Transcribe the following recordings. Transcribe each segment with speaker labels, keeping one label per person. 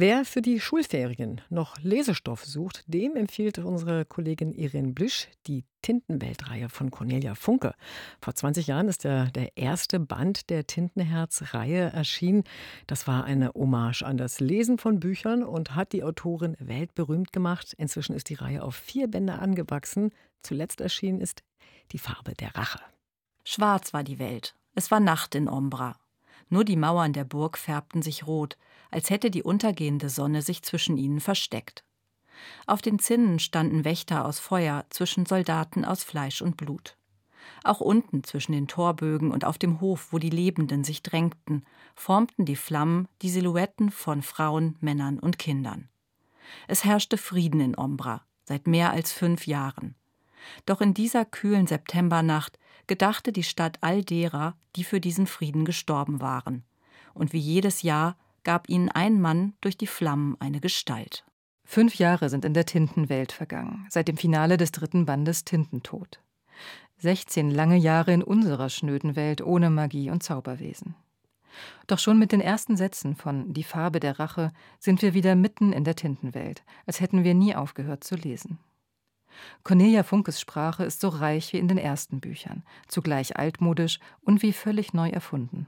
Speaker 1: Wer für die Schulferien noch Lesestoff sucht, dem empfiehlt unsere Kollegin Irene Blüsch die Tintenweltreihe von Cornelia Funke. Vor 20 Jahren ist der, der erste Band der Tintenherz-Reihe erschienen. Das war eine Hommage an das Lesen von Büchern und hat die Autorin weltberühmt gemacht. Inzwischen ist die Reihe auf vier Bände angewachsen. Zuletzt erschienen ist Die Farbe der Rache.
Speaker 2: Schwarz war die Welt. Es war Nacht in Ombra. Nur die Mauern der Burg färbten sich rot, als hätte die untergehende Sonne sich zwischen ihnen versteckt. Auf den Zinnen standen Wächter aus Feuer zwischen Soldaten aus Fleisch und Blut. Auch unten zwischen den Torbögen und auf dem Hof, wo die Lebenden sich drängten, formten die Flammen die Silhouetten von Frauen, Männern und Kindern. Es herrschte Frieden in Ombra seit mehr als fünf Jahren. Doch in dieser kühlen Septembernacht gedachte die Stadt all derer, die für diesen Frieden gestorben waren. Und wie jedes Jahr gab ihnen ein Mann durch die Flammen eine Gestalt.
Speaker 3: Fünf Jahre sind in der Tintenwelt vergangen, seit dem Finale des dritten Bandes Tintentod. 16 lange Jahre in unserer schnöden Welt ohne Magie und Zauberwesen. Doch schon mit den ersten Sätzen von Die Farbe der Rache sind wir wieder mitten in der Tintenwelt, als hätten wir nie aufgehört zu lesen. Cornelia Funkes Sprache ist so reich wie in den ersten Büchern, zugleich altmodisch und wie völlig neu erfunden.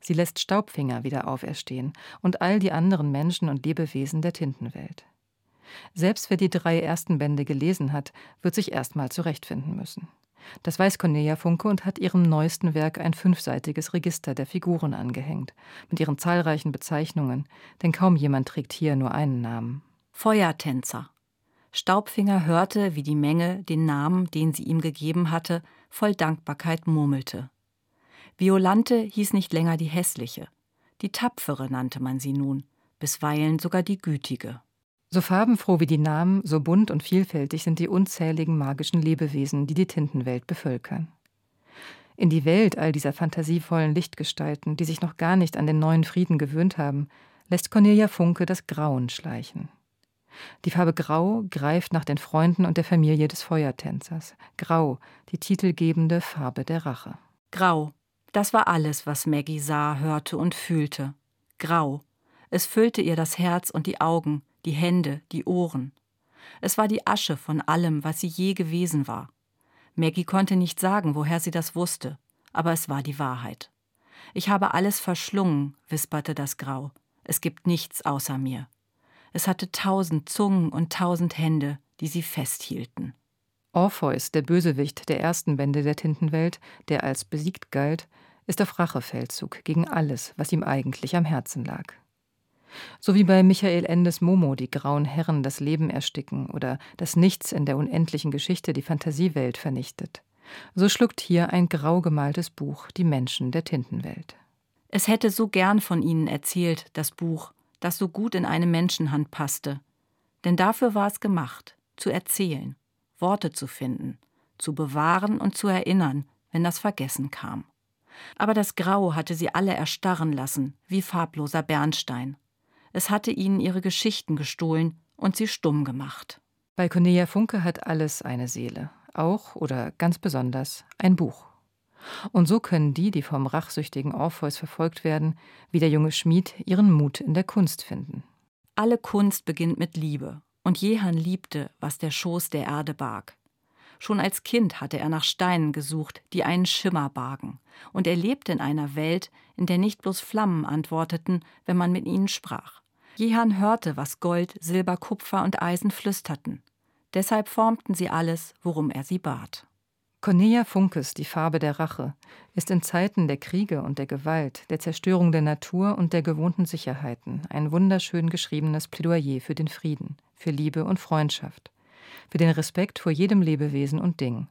Speaker 3: Sie lässt Staubfinger wieder auferstehen und all die anderen Menschen und Lebewesen der Tintenwelt. Selbst wer die drei ersten Bände gelesen hat, wird sich erstmal zurechtfinden müssen. Das weiß Cornelia Funke und hat ihrem neuesten Werk ein fünfseitiges Register der Figuren angehängt, mit ihren zahlreichen Bezeichnungen, denn kaum jemand trägt hier nur einen Namen.
Speaker 2: Feuertänzer. Staubfinger hörte, wie die Menge den Namen, den sie ihm gegeben hatte, voll Dankbarkeit murmelte. Violante hieß nicht länger die hässliche, die tapfere nannte man sie nun, bisweilen sogar die gütige.
Speaker 3: So farbenfroh wie die Namen, so bunt und vielfältig sind die unzähligen magischen Lebewesen, die die Tintenwelt bevölkern. In die Welt all dieser fantasievollen Lichtgestalten, die sich noch gar nicht an den neuen Frieden gewöhnt haben, lässt Cornelia Funke das Grauen schleichen. Die Farbe Grau greift nach den Freunden und der Familie des Feuertänzers. Grau, die titelgebende Farbe der Rache.
Speaker 2: Grau, das war alles, was Maggie sah, hörte und fühlte. Grau. Es füllte ihr das Herz und die Augen, die Hände, die Ohren. Es war die Asche von allem, was sie je gewesen war. Maggie konnte nicht sagen, woher sie das wusste, aber es war die Wahrheit. Ich habe alles verschlungen, wisperte das Grau. Es gibt nichts außer mir. Es hatte tausend Zungen und tausend Hände, die sie festhielten.
Speaker 3: Orpheus, der Bösewicht der ersten Bände der Tintenwelt, der als besiegt galt, ist auf Rachefeldzug gegen alles, was ihm eigentlich am Herzen lag. So wie bei Michael Endes Momo die grauen Herren das Leben ersticken oder das Nichts in der unendlichen Geschichte die Fantasiewelt vernichtet, so schluckt hier ein grau gemaltes Buch die Menschen der Tintenwelt.
Speaker 2: Es hätte so gern von ihnen erzählt, das Buch, das so gut in eine Menschenhand passte. Denn dafür war es gemacht, zu erzählen, Worte zu finden, zu bewahren und zu erinnern, wenn das Vergessen kam. Aber das Grau hatte sie alle erstarren lassen, wie farbloser Bernstein. Es hatte ihnen ihre Geschichten gestohlen und sie stumm gemacht.
Speaker 3: Bei Cornelia Funke hat alles eine Seele, auch oder ganz besonders ein Buch. Und so können die, die vom rachsüchtigen Orpheus verfolgt werden, wie der junge Schmied, ihren Mut in der Kunst finden.
Speaker 2: Alle Kunst beginnt mit Liebe, und Jehan liebte, was der Schoß der Erde barg. Schon als Kind hatte er nach Steinen gesucht, die einen Schimmer bargen, und er lebte in einer Welt, in der nicht bloß Flammen antworteten, wenn man mit ihnen sprach. Jehan hörte, was Gold, Silber, Kupfer und Eisen flüsterten. Deshalb formten sie alles, worum er sie bat.
Speaker 3: Cornelia Funkes Die Farbe der Rache ist in Zeiten der Kriege und der Gewalt, der Zerstörung der Natur und der gewohnten Sicherheiten ein wunderschön geschriebenes Plädoyer für den Frieden, für Liebe und Freundschaft, für den Respekt vor jedem Lebewesen und Ding.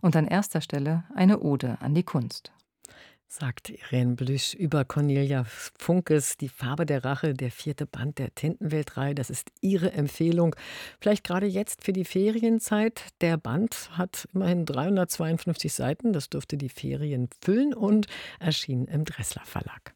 Speaker 3: Und an erster Stelle eine Ode an die Kunst.
Speaker 1: Sagt Irene Blüsch über Cornelia Funkes Die Farbe der Rache, der vierte Band der Tintenweltreihe. Das ist Ihre Empfehlung. Vielleicht gerade jetzt für die Ferienzeit. Der Band hat immerhin 352 Seiten. Das dürfte die Ferien füllen und erschien im Dressler Verlag.